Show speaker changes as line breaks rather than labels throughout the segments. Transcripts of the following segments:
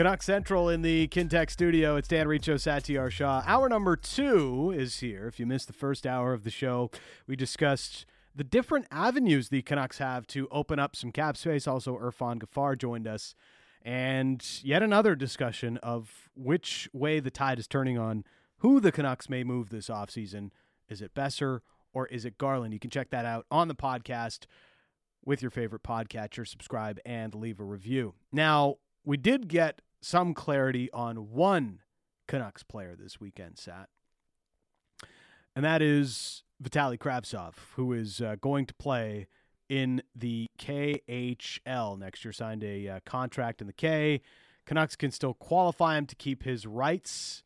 Canuck Central in the Kintec studio. It's Dan Riccio, Satiar Shah. Hour number two is here. If you missed the first hour of the show, we discussed the different avenues the Canucks have to open up some cap space. Also, Irfaan Gaffar joined us. And yet another discussion of which way the tide is turning on who the Canucks may move this offseason. Is it Boeser or is it Garland? You can check that out on the podcast with your favorite podcatcher. Subscribe and leave a review. Now, we did get some clarity on one Canucks player this weekend, Sat. And that is Vitali Kravtsov, who is uh, going to play in the KHL next year, signed a uh, contract in the K. Canucks can still qualify him to keep his rights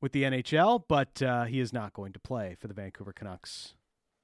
with the NHL, but uh, he is not going to play for the Vancouver Canucks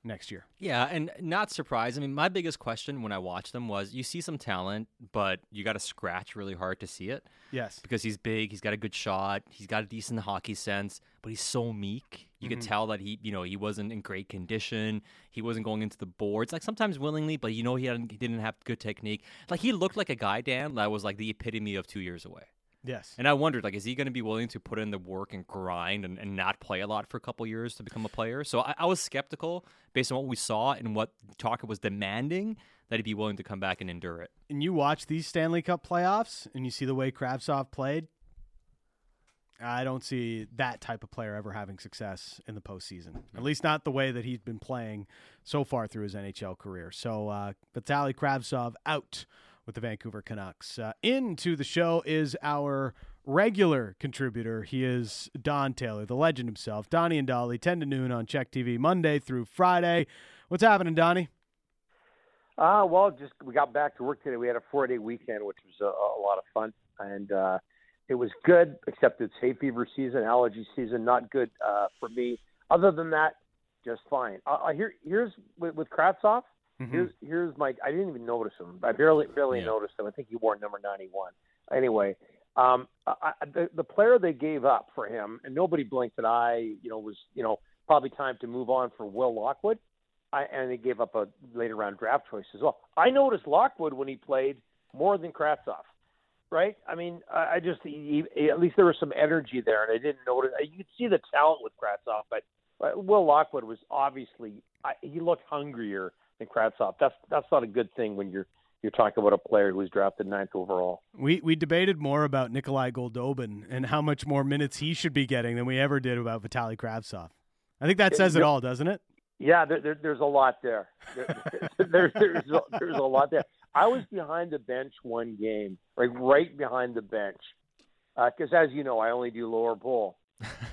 next year.
Yeah, and not surprised. I mean, my biggest question when I watched them was you see some talent, but you got to scratch really hard to see it.
Yes.
Because he's big, he's got a good shot, he's got a decent hockey sense, but he's so meek. You mm-hmm. could tell that he, you know, he wasn't in great condition. He wasn't going into the boards like sometimes willingly, but you know he, he didn't have good technique. Like he looked like a guy, Dan, that was like the epitome of two years away.
Yes.
And I wondered, like, is he going to be willing to put in the work and grind and, and not play a lot for a couple years to become a player? So I, I, was skeptical based on what we saw and what Talker was demanding that he'd be willing to come back and endure it.
And you watch these Stanley Cup playoffs and you see the way Kravtsov played. I don't see that type of player ever having success in the postseason. At least not the way that he's been playing so far through his NHL career. So uh, Vitali Kravtsov out with the Vancouver Canucks. Uh, into the show is our regular contributor. He is Don Taylor, the legend himself. Donnie and Dhali, 10 to noon on CHEK TV, Monday through Friday. What's happening, Donnie?
Uh, well, just we got back to work today. We had a four day weekend, which was a, a lot of fun. And uh, it was good, except it's hay fever season, allergy season, not good uh, for me. Other than that, just fine. Uh, here, here's with, with Kravtsov. Mm-hmm. Here's here's my. I didn't even notice him. I barely barely yeah. noticed him. I think he wore number ninety one. Anyway, um, I, the the player they gave up for him, and nobody blinked an eye. You know, was you know probably time to move on for Will Lockwood. I, and they gave up a later round draft choice as well. I noticed Lockwood when he played more than Kravtsov, right? I mean, I, I just he, he, at least there was some energy there, and I didn't notice. You could see the talent with Kravtsov, but, but Will Lockwood was obviously I, he looked hungrier than Kravtsov. That's that's not a good thing when you're you're talking about a player who was drafted ninth overall.
We we debated more about Nikolai Goldobin and how much more minutes he should be getting than we ever did about Vitali Kravtsov. I think that says it, it all, doesn't it?
Yeah, there, there, there's a lot there. There, there, there's a, there's a lot there. I was behind the bench one game, like right behind the bench, because uh, as you know, I only do lower bowl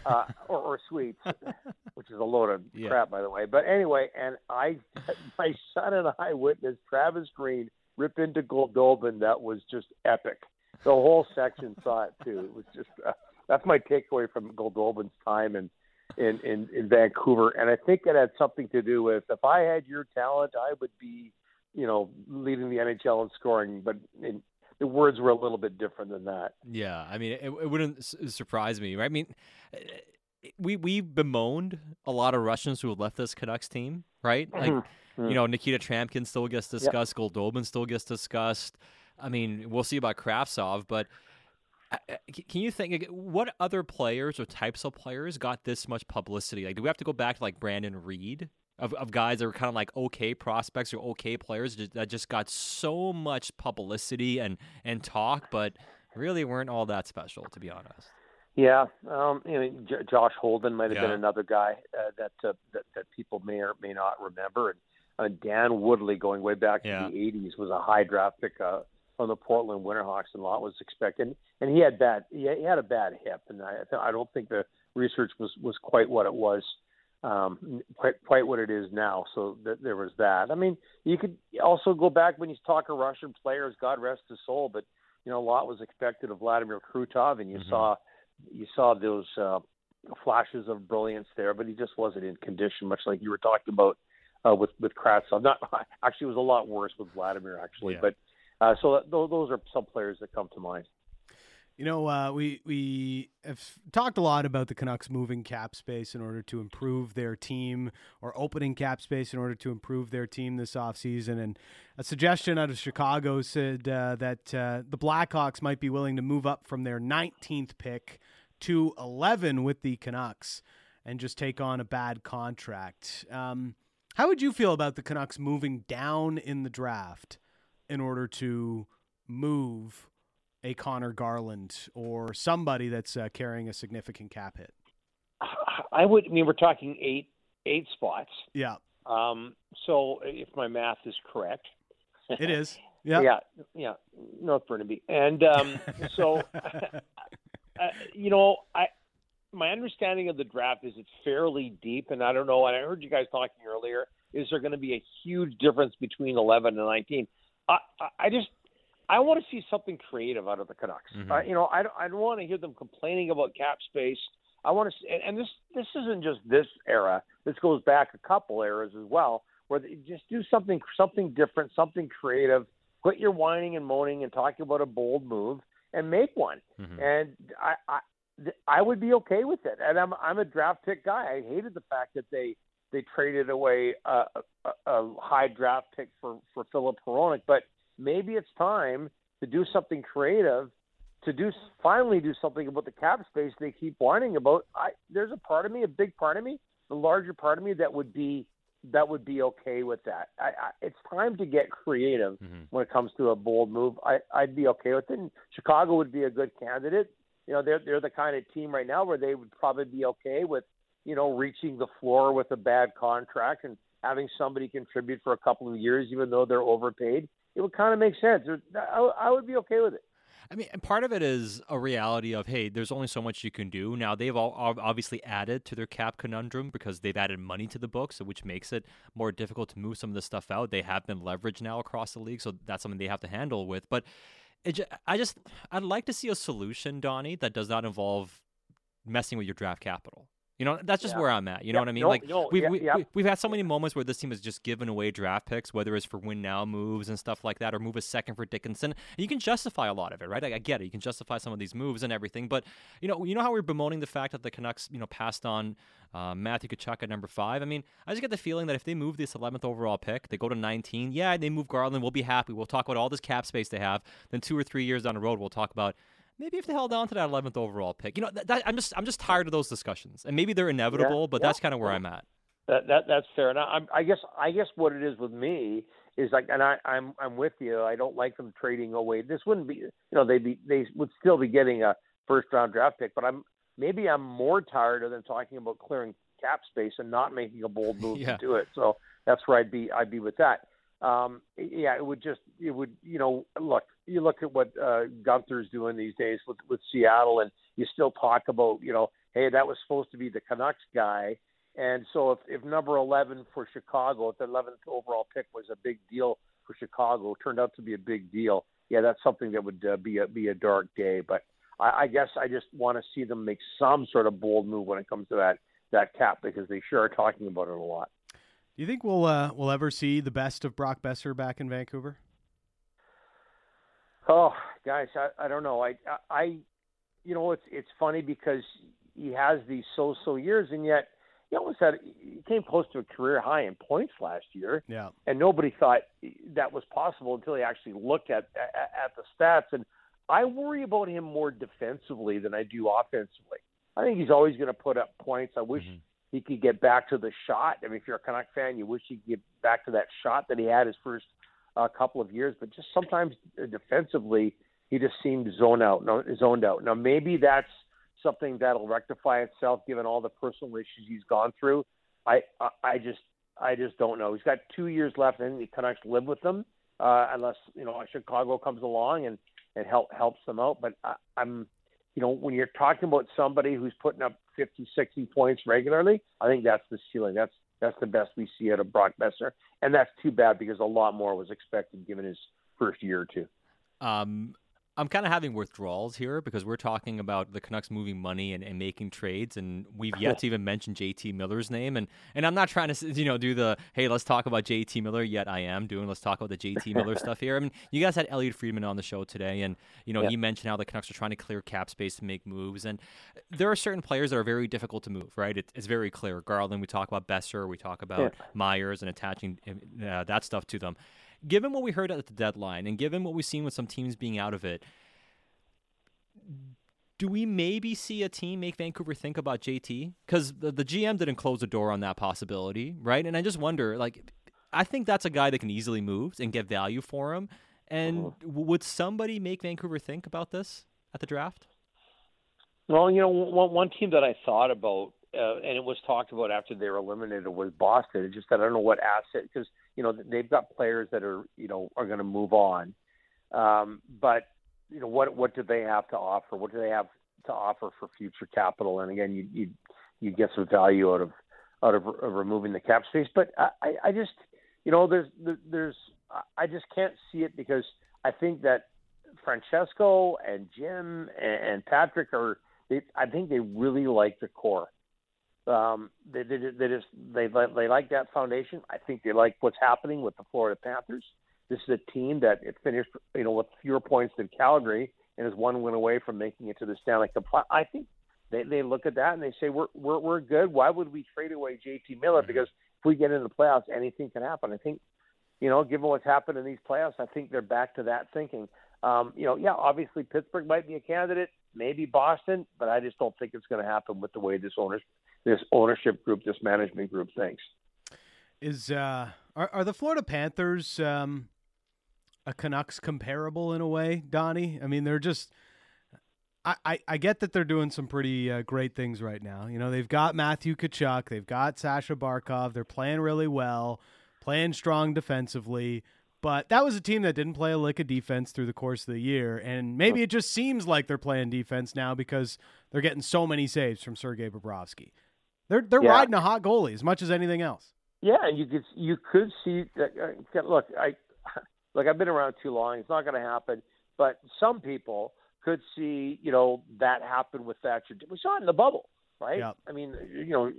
uh, or, or suites, which is a load of yeah. crap, by the way. But anyway, and I, my son and I witnessed Travis Green rip into Goldobin. That was just epic. The whole section saw it too. It was just uh, that's my takeaway from Goldobin's time in, in in in Vancouver, and I think it had something to do with if I had your talent, I would be, you know, leading the NHL in scoring. But in, the words were a little bit different than that.
Yeah, I mean, it, it wouldn't surprise me. Right? I mean, we we bemoaned a lot of Russians who left this Canucks team, right? Like, mm-hmm. you know, Nikita Tryamkin still gets discussed, yep. Goldobin still gets discussed. I mean, we'll see about Kravtsov, but uh, uh, can you think what other players or types of players got this much publicity? Like, do we have to go back to like Brandon Reid of, of guys that were kind of like okay prospects or okay players that just got so much publicity and, and talk, but really weren't all that special, to be honest.
Yeah, um, you know, J- Josh Holden might have yeah. been another guy uh, that, uh, that that people may or may not remember, and uh, Dan Woodley, going way back yeah. to the '80s, was a high draft pick uh, from the Portland Winterhawks, and a lot was expected. And he had bad, he had a bad hip, and I, I don't think the research was was quite what it was um, quite quite what it is now. So th- there was that. I mean, you could also go back when you talk of Russian players. God rest his soul, but you know a lot was expected of Vladimir Krutov, and you mm-hmm. saw you saw those uh, flashes of brilliance there, but he just wasn't in condition, much like you were talking about uh, with with Kravtsov. Not actually, it was a lot worse with Vladimir actually, yeah. but uh, so that, those are some players that come to mind.
You know, uh, we we have talked a lot about the Canucks moving cap space in order to improve their team, or opening cap space in order to improve their team this offseason. And a suggestion out of Chicago said uh, that uh, the Blackhawks might be willing to move up from their 19th pick to 11 with the Canucks and just take on a bad contract. Um, how would you feel about the Canucks moving down in the draft in order to move? A Connor Garland or somebody that's uh, carrying a significant cap hit?
I would. I mean, we're talking eight eight spots.
Yeah.
Um, so if my math is correct,
it is. Yeah.
yeah. Yeah. North Burnaby, and um, so uh, you know, I my understanding of the draft is it's fairly deep, and I don't know. And I heard you guys talking earlier. Is there going to be a huge difference between 11 and 19? I, I just I want to see something creative out of the Canucks. Mm-hmm. Uh, you know, I don't, I don't want to hear them complaining about cap space. I want to, see, and, and this this isn't just this era. This goes back a couple eras as well, where they just do something something different, something creative. Quit your whining and moaning and talking about a bold move and make one. Mm-hmm. And I, I I would be okay with it. And I'm I'm a draft pick guy. I hated the fact that they they traded away a, a, a high draft pick for for Filip Hronek, but maybe it's time to do something creative to do finally do something about the cap space they keep whining about. I there's a part of me, a big part of me, the larger part of me that would be that would be okay with that. I, I, it's time to get creative mm-hmm. when it comes to a bold move. I, I'd be okay with it. And Chicago would be a good candidate. You know, they're they're the kind of team right now where they would probably be okay with you know reaching the floor with a bad contract and having somebody contribute for a couple of years, even though they're overpaid it would kind of make sense. I, would be okay with it.
I mean, part of it is a reality of hey, there's only so much you can do. Now they've all obviously added to their cap conundrum because they've added money to the books, which makes it more difficult to move some of this stuff out. They have been leveraged now across the league, so that's something they have to handle with. But it, I just I'd like to see a solution, Donnie, that does not involve messing with your draft capital. You know, that's just yeah. where I'm at. You know what I mean? Like we've
yeah,
we,
yeah.
we, have had so many moments where this team has just given away draft picks, whether it's for win now moves and stuff like that, or move a second for Dickinson. And you can justify a lot of it, right? I, I, get it. You can justify some of these moves and everything, but you know, you know how we're bemoaning the fact that the Canucks, you know, passed on uh, Matthew Tkachuk at number five. I mean, I just get the feeling that if they move this 11th overall pick, they go to 19. Yeah, they move Garland. We'll be happy. We'll talk about all this cap space they have. Then two or three years down the road, we'll talk about maybe if they held on to that 11th overall pick. You know, that, that, I'm just I'm just tired of those discussions, and maybe they're inevitable, yeah, but yeah, that's kind of where
yeah.
I'm at.
That, that that's fair. And I, I guess I guess what it is with me is like, and I, I'm I'm with you. I don't like them trading away. This wouldn't be, you know, they be they would still be getting a first round draft pick, but I'm maybe I'm more tired of them talking about clearing cap space and not making a bold move to do it. So that's where I'd be I'd be with that um, yeah, it would just it would you know look you look at what uh, Guenther's doing these days with with Seattle, and you still talk about you know hey that was supposed to be the Canucks guy, and so if if number eleven for Chicago, if the eleventh overall pick was a big deal for Chicago, turned out to be a big deal. Yeah, that's something that would uh, be a be a dark day, but I, I guess I just want to see them make some sort of bold move when it comes to that that cap because they sure are talking about it a lot.
Do you think we'll uh, we'll ever see the best of Brock Boeser back in Vancouver?
Oh, guys, I, I don't know. I, I, you know, it's it's funny because he has these so-so years, and yet he almost had he came close to a career high in points last year.
Yeah,
and nobody thought that was possible until he actually looked at at, at the stats. And I worry about him more defensively than I do offensively. I think he's always going to put up points. I wish. Mm-hmm he could get back to the shot. I mean, if you're a Canuck fan, you wish he could get back to that shot that he had his first uh, couple of years. But just sometimes uh, defensively, he just seemed zoned out. No, zoned out. Now maybe that's something that'll rectify itself given all the personal issues he's gone through. I I, I just I just don't know. He's got two years left, and the Canucks live with them uh, unless you know Chicago comes along and and help helps them out. But I, I'm you know when you're talking about somebody who's putting up 50, 60 points regularly, I think that's the ceiling. That's that's the best we see out of Brock Boeser, and that's too bad because a lot more was expected given his first year or two.
Um, I'm kind of having withdrawals here because we're talking about the Canucks moving money and, and making trades, and we've yet to even mention JT Miller's name. And and I'm not trying to you know do the hey let's talk about JT Miller. Yet I am doing let's talk about the JT Miller stuff here. I mean, you guys had Elliotte Friedman on the show today, and you know yeah. he mentioned how the Canucks are trying to clear cap space to make moves, and there are certain players that are very difficult to move. Right, it, it's very clear. Garland, we talk about Boeser, we talk about yeah. Myers, and attaching uh, that stuff to them given what we heard at the deadline and given what we've seen with some teams being out of it, do we maybe see a team make Vancouver think about JT? Because the, the GM didn't close the door on that possibility, right? And I just wonder, like, I think that's a guy that can easily move and get value for him. And uh-huh. would somebody make Vancouver think about this at the draft?
Well, you know, one, one team that I thought about, uh, and it was talked about after they were eliminated, was Boston. It's just that I don't know what asset because you know they've got players that are you know are going to move on, um, but you know what what do they have to offer? What do they have to offer for future capital? And again, you you you get some value out of out of, of removing the cap space. But I, I just you know there's there's I just can't see it because I think that Francesco and Jim and Patrick are they, I think they really like the core. Um, they, they, they just they they like that foundation. I think they like what's happening with the Florida Panthers. This is a team that it finished, you know, with fewer points than Calgary and is one win away from making it to the Stanley Cup. I think they they look at that and they say we're we're we're good. Why would we trade away JT Miller? Mm-hmm. Because if we get into the playoffs, anything can happen. I think, you know, given what's happened in these playoffs, I think they're back to that thinking. Um, you know, yeah, obviously Pittsburgh might be a candidate, maybe Boston, but I just don't think it's going to happen with the way this owners this ownership group, this management group thinks.
Is uh, are are the Florida Panthers? Um a Canucks comparable in a way, Donnie. I mean, they're just. I, I, get that they're doing some pretty uh, great things right now. You know, they've got Matthew Tkachuk, they've got Sasha Barkov, they're playing really well, playing strong defensively. But that was a team that didn't play a lick of defense through the course of the year, and maybe it just seems like they're playing defense now because they're getting so many saves from Sergei Bobrovsky. They're they're yeah. riding a hot goalie as much as anything else.
Yeah, you could you could see that. Uh, look, I Look, I've been around too long. It's not going to happen. But some people could see, you know, that happen with Thatcher. We saw it in the bubble, right? Yep. I mean, you know,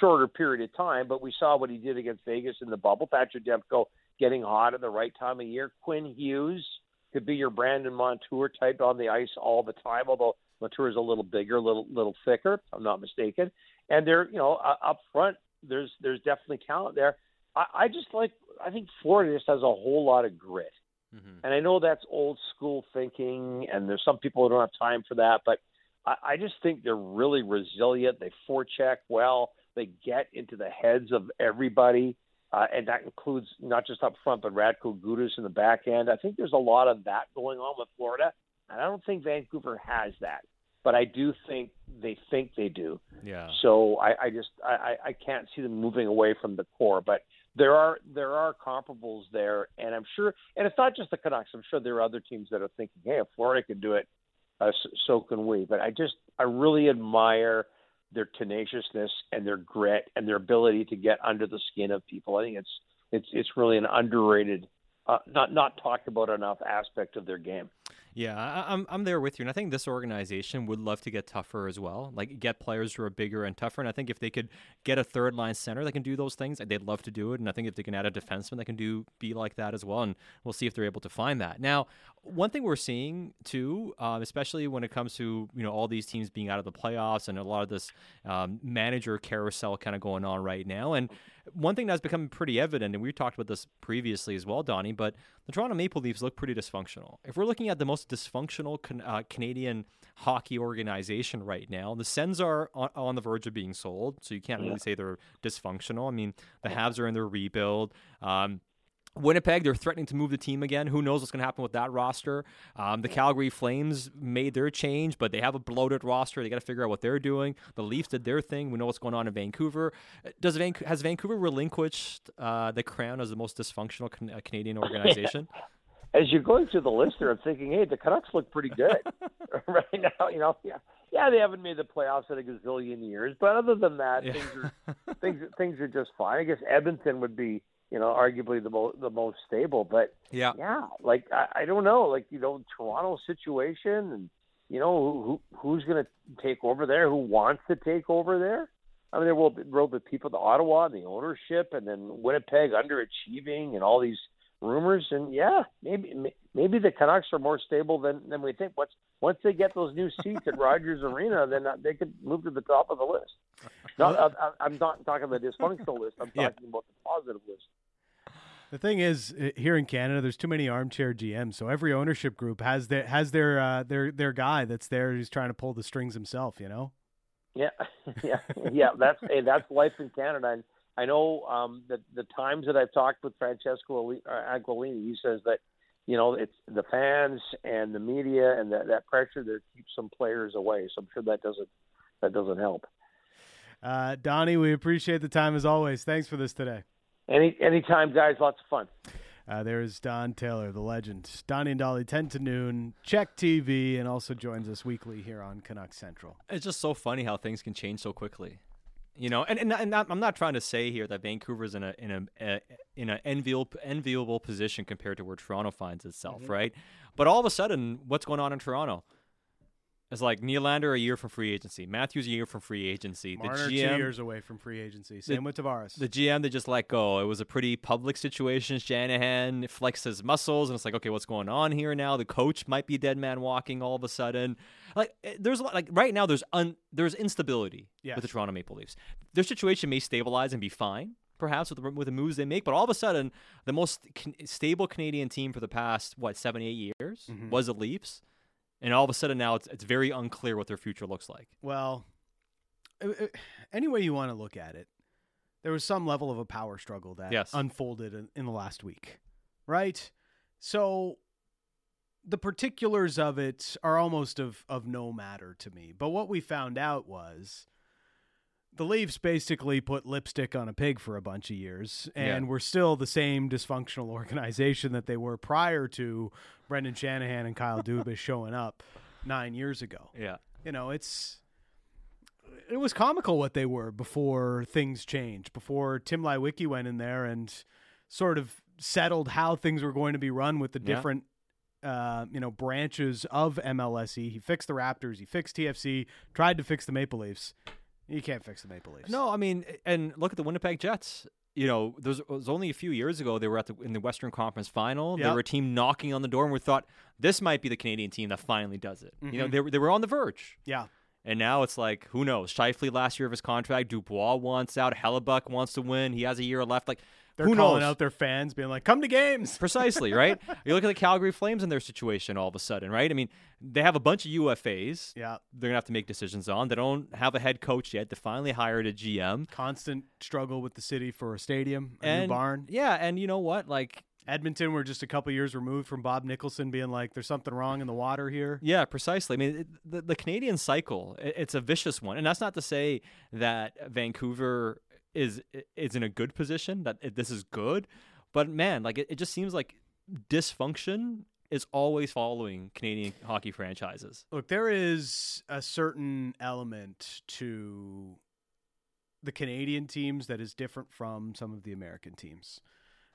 shorter period of time, but we saw what he did against Vegas in the bubble. Thatcher Demko getting hot at the right time of year. Quinn Hughes could be your Brandon Montour type on the ice all the time, although Montour is a little bigger, a little little thicker, if I'm not mistaken. And they're, you know, up front, there's there's definitely talent there. I, I just like I think Florida just has a whole lot of grit. Mm-hmm. And I know that's old school thinking, and there's some people who don't have time for that, but I, I just think they're really resilient. They forecheck well. They get into the heads of everybody, uh, and that includes not just up front, but Radko Gudas in the back end. I think there's a lot of that going on with Florida, and I don't think Vancouver has that. But I do think they think they do.
Yeah.
So I, I just I, I can't see them moving away from the core. But there are there are comparables there, and I'm sure, and it's not just the Canucks. I'm sure there are other teams that are thinking, "Hey, if Florida can do it, uh, so can we." But I just I really admire their tenaciousness and their grit and their ability to get under the skin of people. I think it's it's it's really an underrated, uh, not not talked about enough aspect of their game.
Yeah, I, am I'm there with you, and I think this organization would love to get tougher as well. Like get players who are bigger and tougher. And I think if they could get a third line center that can do those things, they'd love to do it. And I think if they can add a defenseman that can do be like that as well, and we'll see if they're able to find that. Now, one thing we're seeing too, um, especially when it comes to you know all these teams being out of the playoffs and a lot of this um, manager carousel kind of going on right now, and one thing that's become pretty evident, and we talked about this previously as well, Donnie, but the Toronto Maple Leafs look pretty dysfunctional. If we're looking at the most dysfunctional can, uh, Canadian hockey organization right now, the Sens are on, on, the verge of being sold, so you can't really say they're dysfunctional. I mean, the Habs are in their rebuild. Um, Winnipeg, they're threatening to move the team again. Who knows what's going to happen with that roster? Um, the Calgary Flames made their change, but they have a bloated roster. They got to figure out what they're doing. The Leafs did their thing. We know what's going on in Vancouver. Does Van- has Vancouver relinquished uh, the crown as the most dysfunctional can- uh, Canadian organization?
As you're going through the list there, I'm thinking, hey, the Canucks look pretty good right now. You know, yeah, yeah, they haven't made the playoffs in a gazillion years, but other than that, yeah. things are things things are just fine. I guess Edmonton would be you know, arguably the most the most stable. But
yeah,
yeah, like I, I don't know, like you know, Toronto situation, and you know, who who's going to take over there? Who wants to take over there? I mean, there will be, will be people to Ottawa and the ownership, and then Winnipeg underachieving, and all these rumors. And yeah, maybe maybe the Canucks are more stable than than we think. Once once they get those new seats at Rogers Arena, then uh, they could move to the top of the list. Not, I, I'm not talking about the dysfunctional list. I'm talking yeah. about the positive list.
The thing is, here in Canada, there's too many armchair GMs. So every ownership group has their has their uh, their their guy that's there who's trying to pull the strings himself. You know.
Yeah, yeah, yeah. That's hey, that's life in Canada. And I know um, the the times that I've talked with Francesco Aquilini, he says that you know it's the fans and the media and that that pressure that keeps some players away. So I'm sure that doesn't that doesn't help.
Uh, Donnie, we appreciate the time as always. Thanks for this today.
Any anytime, guys. Lots of fun.
Uh, there's Don Taylor, the legend. Donnie and Dhali, 10 to noon, CHEK TV, and also joins us weekly here on Canuck Central.
It's just so funny how things can change so quickly. You know, and, and, and I'm not trying to say here that Vancouver's in a in a, in an enviable enviable position compared to where Toronto finds itself, mm-hmm. right? But all of a sudden, what's going on in Toronto? It's like Nylander a year from free agency, Matthews a year from free agency.
Marner
the GM,
two years away from free agency. Same
the,
with Tavares.
The GM they just let go. It was a pretty public situation. Shanahan flexed his muscles, and it's like, okay, what's going on here now? The coach might be dead man walking all of a sudden. Like eh, there's a lot, like right now there's un, there's instability yes. with the Toronto Maple Leafs. Their situation may stabilize and be fine perhaps with the, with the moves they make. But all of a sudden, the most con- stable Canadian team for the past what seven eight years mm-hmm. was the Leafs and all of a sudden now it's it's very unclear what their future looks like.
Well, uh, uh, any way you want to look at it, there was some level of a power struggle that
yes.
unfolded in, in the last week, right? So the particulars of it are almost of of no matter to me. But what we found out was the Leafs basically put lipstick on a pig for a bunch of years, and yeah. we're still the same dysfunctional organization that they were prior to Brendan Shanahan and Kyle Dubas showing up nine years ago.
Yeah,
you know it's it was comical what they were before things changed. Before Tim Leiweke went in there and sort of settled how things were going to be run with the different. Uh, you know, branches of MLSE. He fixed the Raptors. He fixed TFC. Tried to fix the Maple Leafs you can't fix the Maple Leafs.
No, I mean, and look at the Winnipeg Jets. You know, there was only a few years ago they were at the in the Western Conference Final. Yep. They were a team knocking on the door, and we thought this might be the Canadian team that finally does it. Mm-hmm. You know, mm-hmm. they were they were on the verge.
Yeah.
And now it's like, who knows? Scheifele last year of his contract. Dubois wants out. Hellebuyck wants to win. He has a year left. Like,
they're
who
calling
knows?
out their fans, being like, "Come to games."
Precisely, right? you look at the Calgary Flames and their situation all of a sudden, right? I mean, they have a bunch of UFAs.
Yeah,
they're gonna have to make decisions on. They don't have a head coach yet. They finally hired a GM.
Constant struggle with the city for a stadium, a
and,
new barn.
Yeah, and you know what? Like
Edmonton, we're just a couple years removed from Bob Nicholson being like, "There's something wrong in the water here."
Yeah, precisely. I mean, it, the, the Canadian cycle, it, it's a vicious one, and that's not to say that Vancouver is is in a good position that this is good. But man like it, it just seems like dysfunction is always following canadian hockey franchises.
Look there is a certain element to the canadian teams that is different from some of the american teams.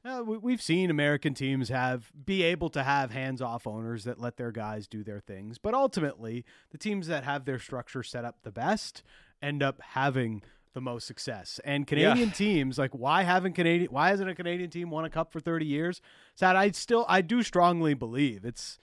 Uh, we, have seen American teams have be able to have hands-off owners that let their guys do their things, but ultimately, the teams that have their structure set up the best end up having the most success. And Canadian yeah. teams, like why haven't Canadian why hasn't a Canadian team won a cup for 30 years? Sad I still I do strongly believe it's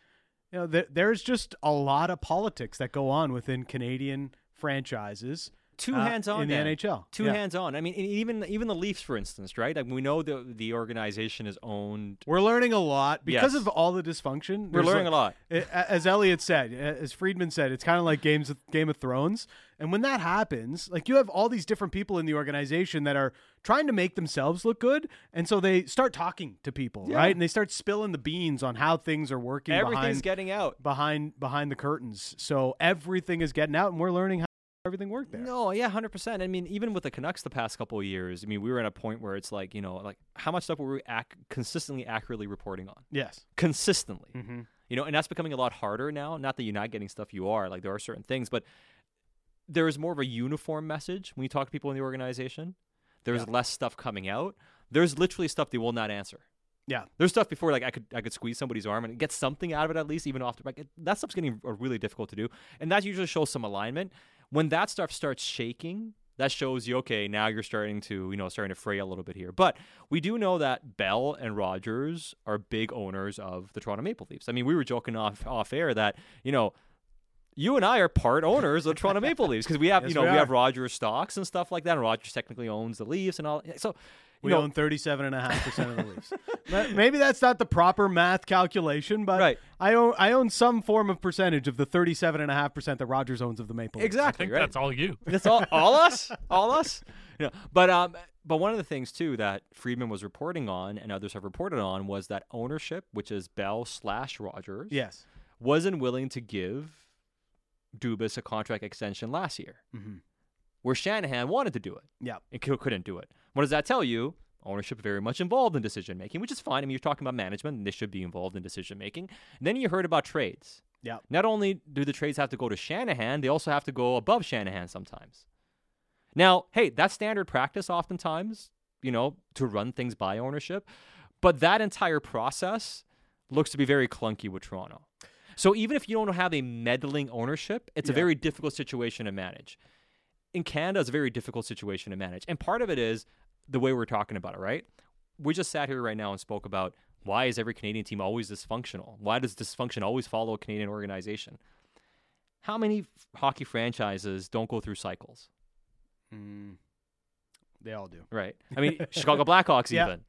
you know there, there's just a lot of politics that go on within Canadian franchises
Two uh, hands on
in the NHL.
Two yeah. hands on. I mean, even even the Leafs, for instance, right? Like we know the the organization is owned.
We're learning a lot because yes. of all the dysfunction.
We're learning
like,
a lot.
As Elliotte said, as Friedman said, it's kind of like games of Game of Thrones. And when that happens, like you have all these different people in the organization that are trying to make themselves look good, and so they start talking to people, yeah. right? And they start spilling the beans on how things are working.
Everything's
behind,
getting out
behind behind the curtains. So everything is getting out, and we're learning how everything worked there.
No, yeah, hundred percent. I mean, even with the Canucks the past couple of years, I mean, we were at a point where it's like, you know, like how much stuff were we ac- consistently accurately reporting on?
Yes,
consistently.
Mm-hmm.
You know, and that's becoming a lot harder now. Not that you're not getting stuff, you are. Like there are certain things, but there is more of a uniform message when you talk to people in the organization. There's yeah. less stuff coming out. there's literally stuff they will not answer.
Yeah.
There's stuff before like I could I could squeeze somebody's arm and get something out of it at least, even off the back. That stuff's getting uh, really difficult to do, and that usually shows some alignment. When that stuff starts shaking, that shows you okay. Now you're starting to you know starting to fray a little bit here. But we do know that Bell and Rogers are big owners of the Toronto Maple Leafs. I mean, we were joking off off air that you know you and I are part owners of Toronto Maple Leafs because we have
Yes,
you know
we
we, have Rogers stocks and stuff like that. And Rogers technically owns the Leafs and all. So
We
you know,
own thirty-seven and a half percent of the Leafs. Maybe that's not the proper math calculation, but
Right.
I own I own some form of percentage of the thirty-seven and a half percent that Rogers owns of the Maple Leafs.
I
exactly
think
right.
that's all you.
That's all, all us, all us. You know, but um, but one of the things too that Friedman was reporting on and others have reported on was that ownership, which is Bell slash Rogers,
Yes.
wasn't willing to give Dubas a contract extension last year,
Mm-hmm.
where Shanahan wanted to do it
Yeah.
and couldn't do it. What does that tell you? Ownership very much involved in decision making, which is fine. I mean, you're talking about management, and they should be involved in decision making. Then you heard about trades.
Yeah.
Not only do the trades have to go to Shanahan, they also have to go above Shanahan sometimes. Now, hey, that's standard practice oftentimes, you know, to run things by ownership. But that entire process looks to be very clunky with Toronto. So even if you don't have a meddling ownership, it's a very difficult situation to manage. In Canada, it's a very difficult situation to manage. And part of it is the way we're talking about it, right? We just sat here right now and spoke about why is every Canadian team always dysfunctional? Why does dysfunction always follow a Canadian organization? How many f- hockey franchises don't go through cycles?
Mm. They all do.
Right. I mean, Chicago Blackhawks
Yeah.
even.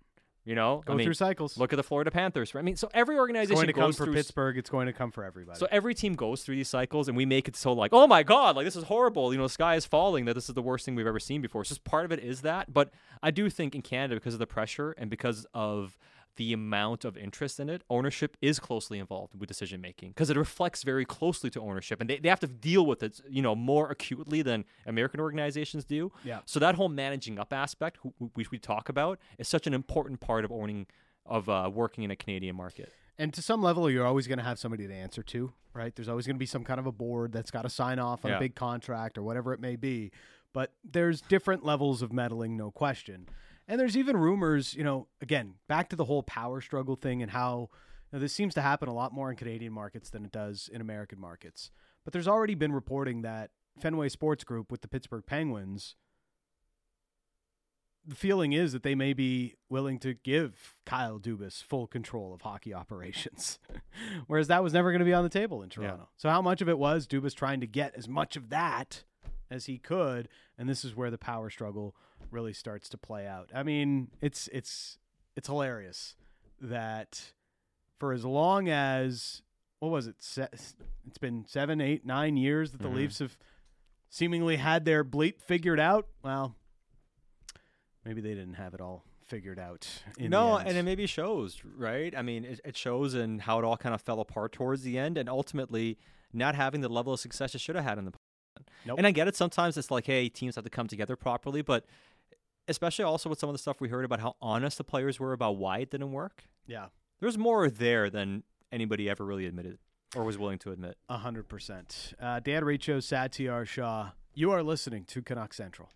You know,
Go
I mean,
through cycles.
look at the Florida Panthers. I mean, so every
it's
organization
going to come for
through
Pittsburgh. It's going to come for everybody.
So every team goes through these cycles, and we make it so like, oh my god, like this is horrible. You know, the sky is falling. That this is the worst thing we've ever seen before. It's just part of it is that, but I do think in Canada, because of the pressure and because of the amount of interest in it, ownership is closely involved with decision making because it reflects very closely to ownership, and they, they have to deal with it, you know, more acutely than American organizations do.
Yeah.
So that whole managing up aspect, wh- wh- which we talk about, is such an important part of owning of uh, working in a Canadian market.
And to some level, you're always going to have somebody to answer to, right? There's always going to be some kind of a board that's got to sign off on
Yeah.
a big contract or whatever it may be. But there's different levels of meddling, no question. And there's even rumors, you know, again, back to the whole power struggle thing and how you know, this seems to happen a lot more in Canadian markets than it does in American markets. But there's already been reporting that Fenway Sports Group with the Pittsburgh Penguins the feeling is that they may be willing to give Kyle Dubas full control of hockey operations, whereas that was never going to be on the table in Toronto. So how much of it was Dubas trying to get as much of that as he could, and this is where the power struggle really starts to play out. I mean, it's it's it's hilarious that for as long as what was it? Se- it's been seven, eight, nine years that the
Mhm.
Leafs have seemingly had their bleep figured out. Well, maybe they didn't have it all figured out. In
no, and it maybe shows, right? I mean, it, it shows in how it all kind of fell apart towards the end, and ultimately not having the level of success it should have had in the.
Nope.
And I get it. Sometimes it's like, hey, teams have to come together properly, but especially also with some of the stuff we heard about how honest the players were about why it didn't work.
yeah,
There's more there than anybody ever really admitted or was willing to admit.
a hundred percent. Uh, Dan Riccio, Satiar Shah. You are listening to Canuck Central.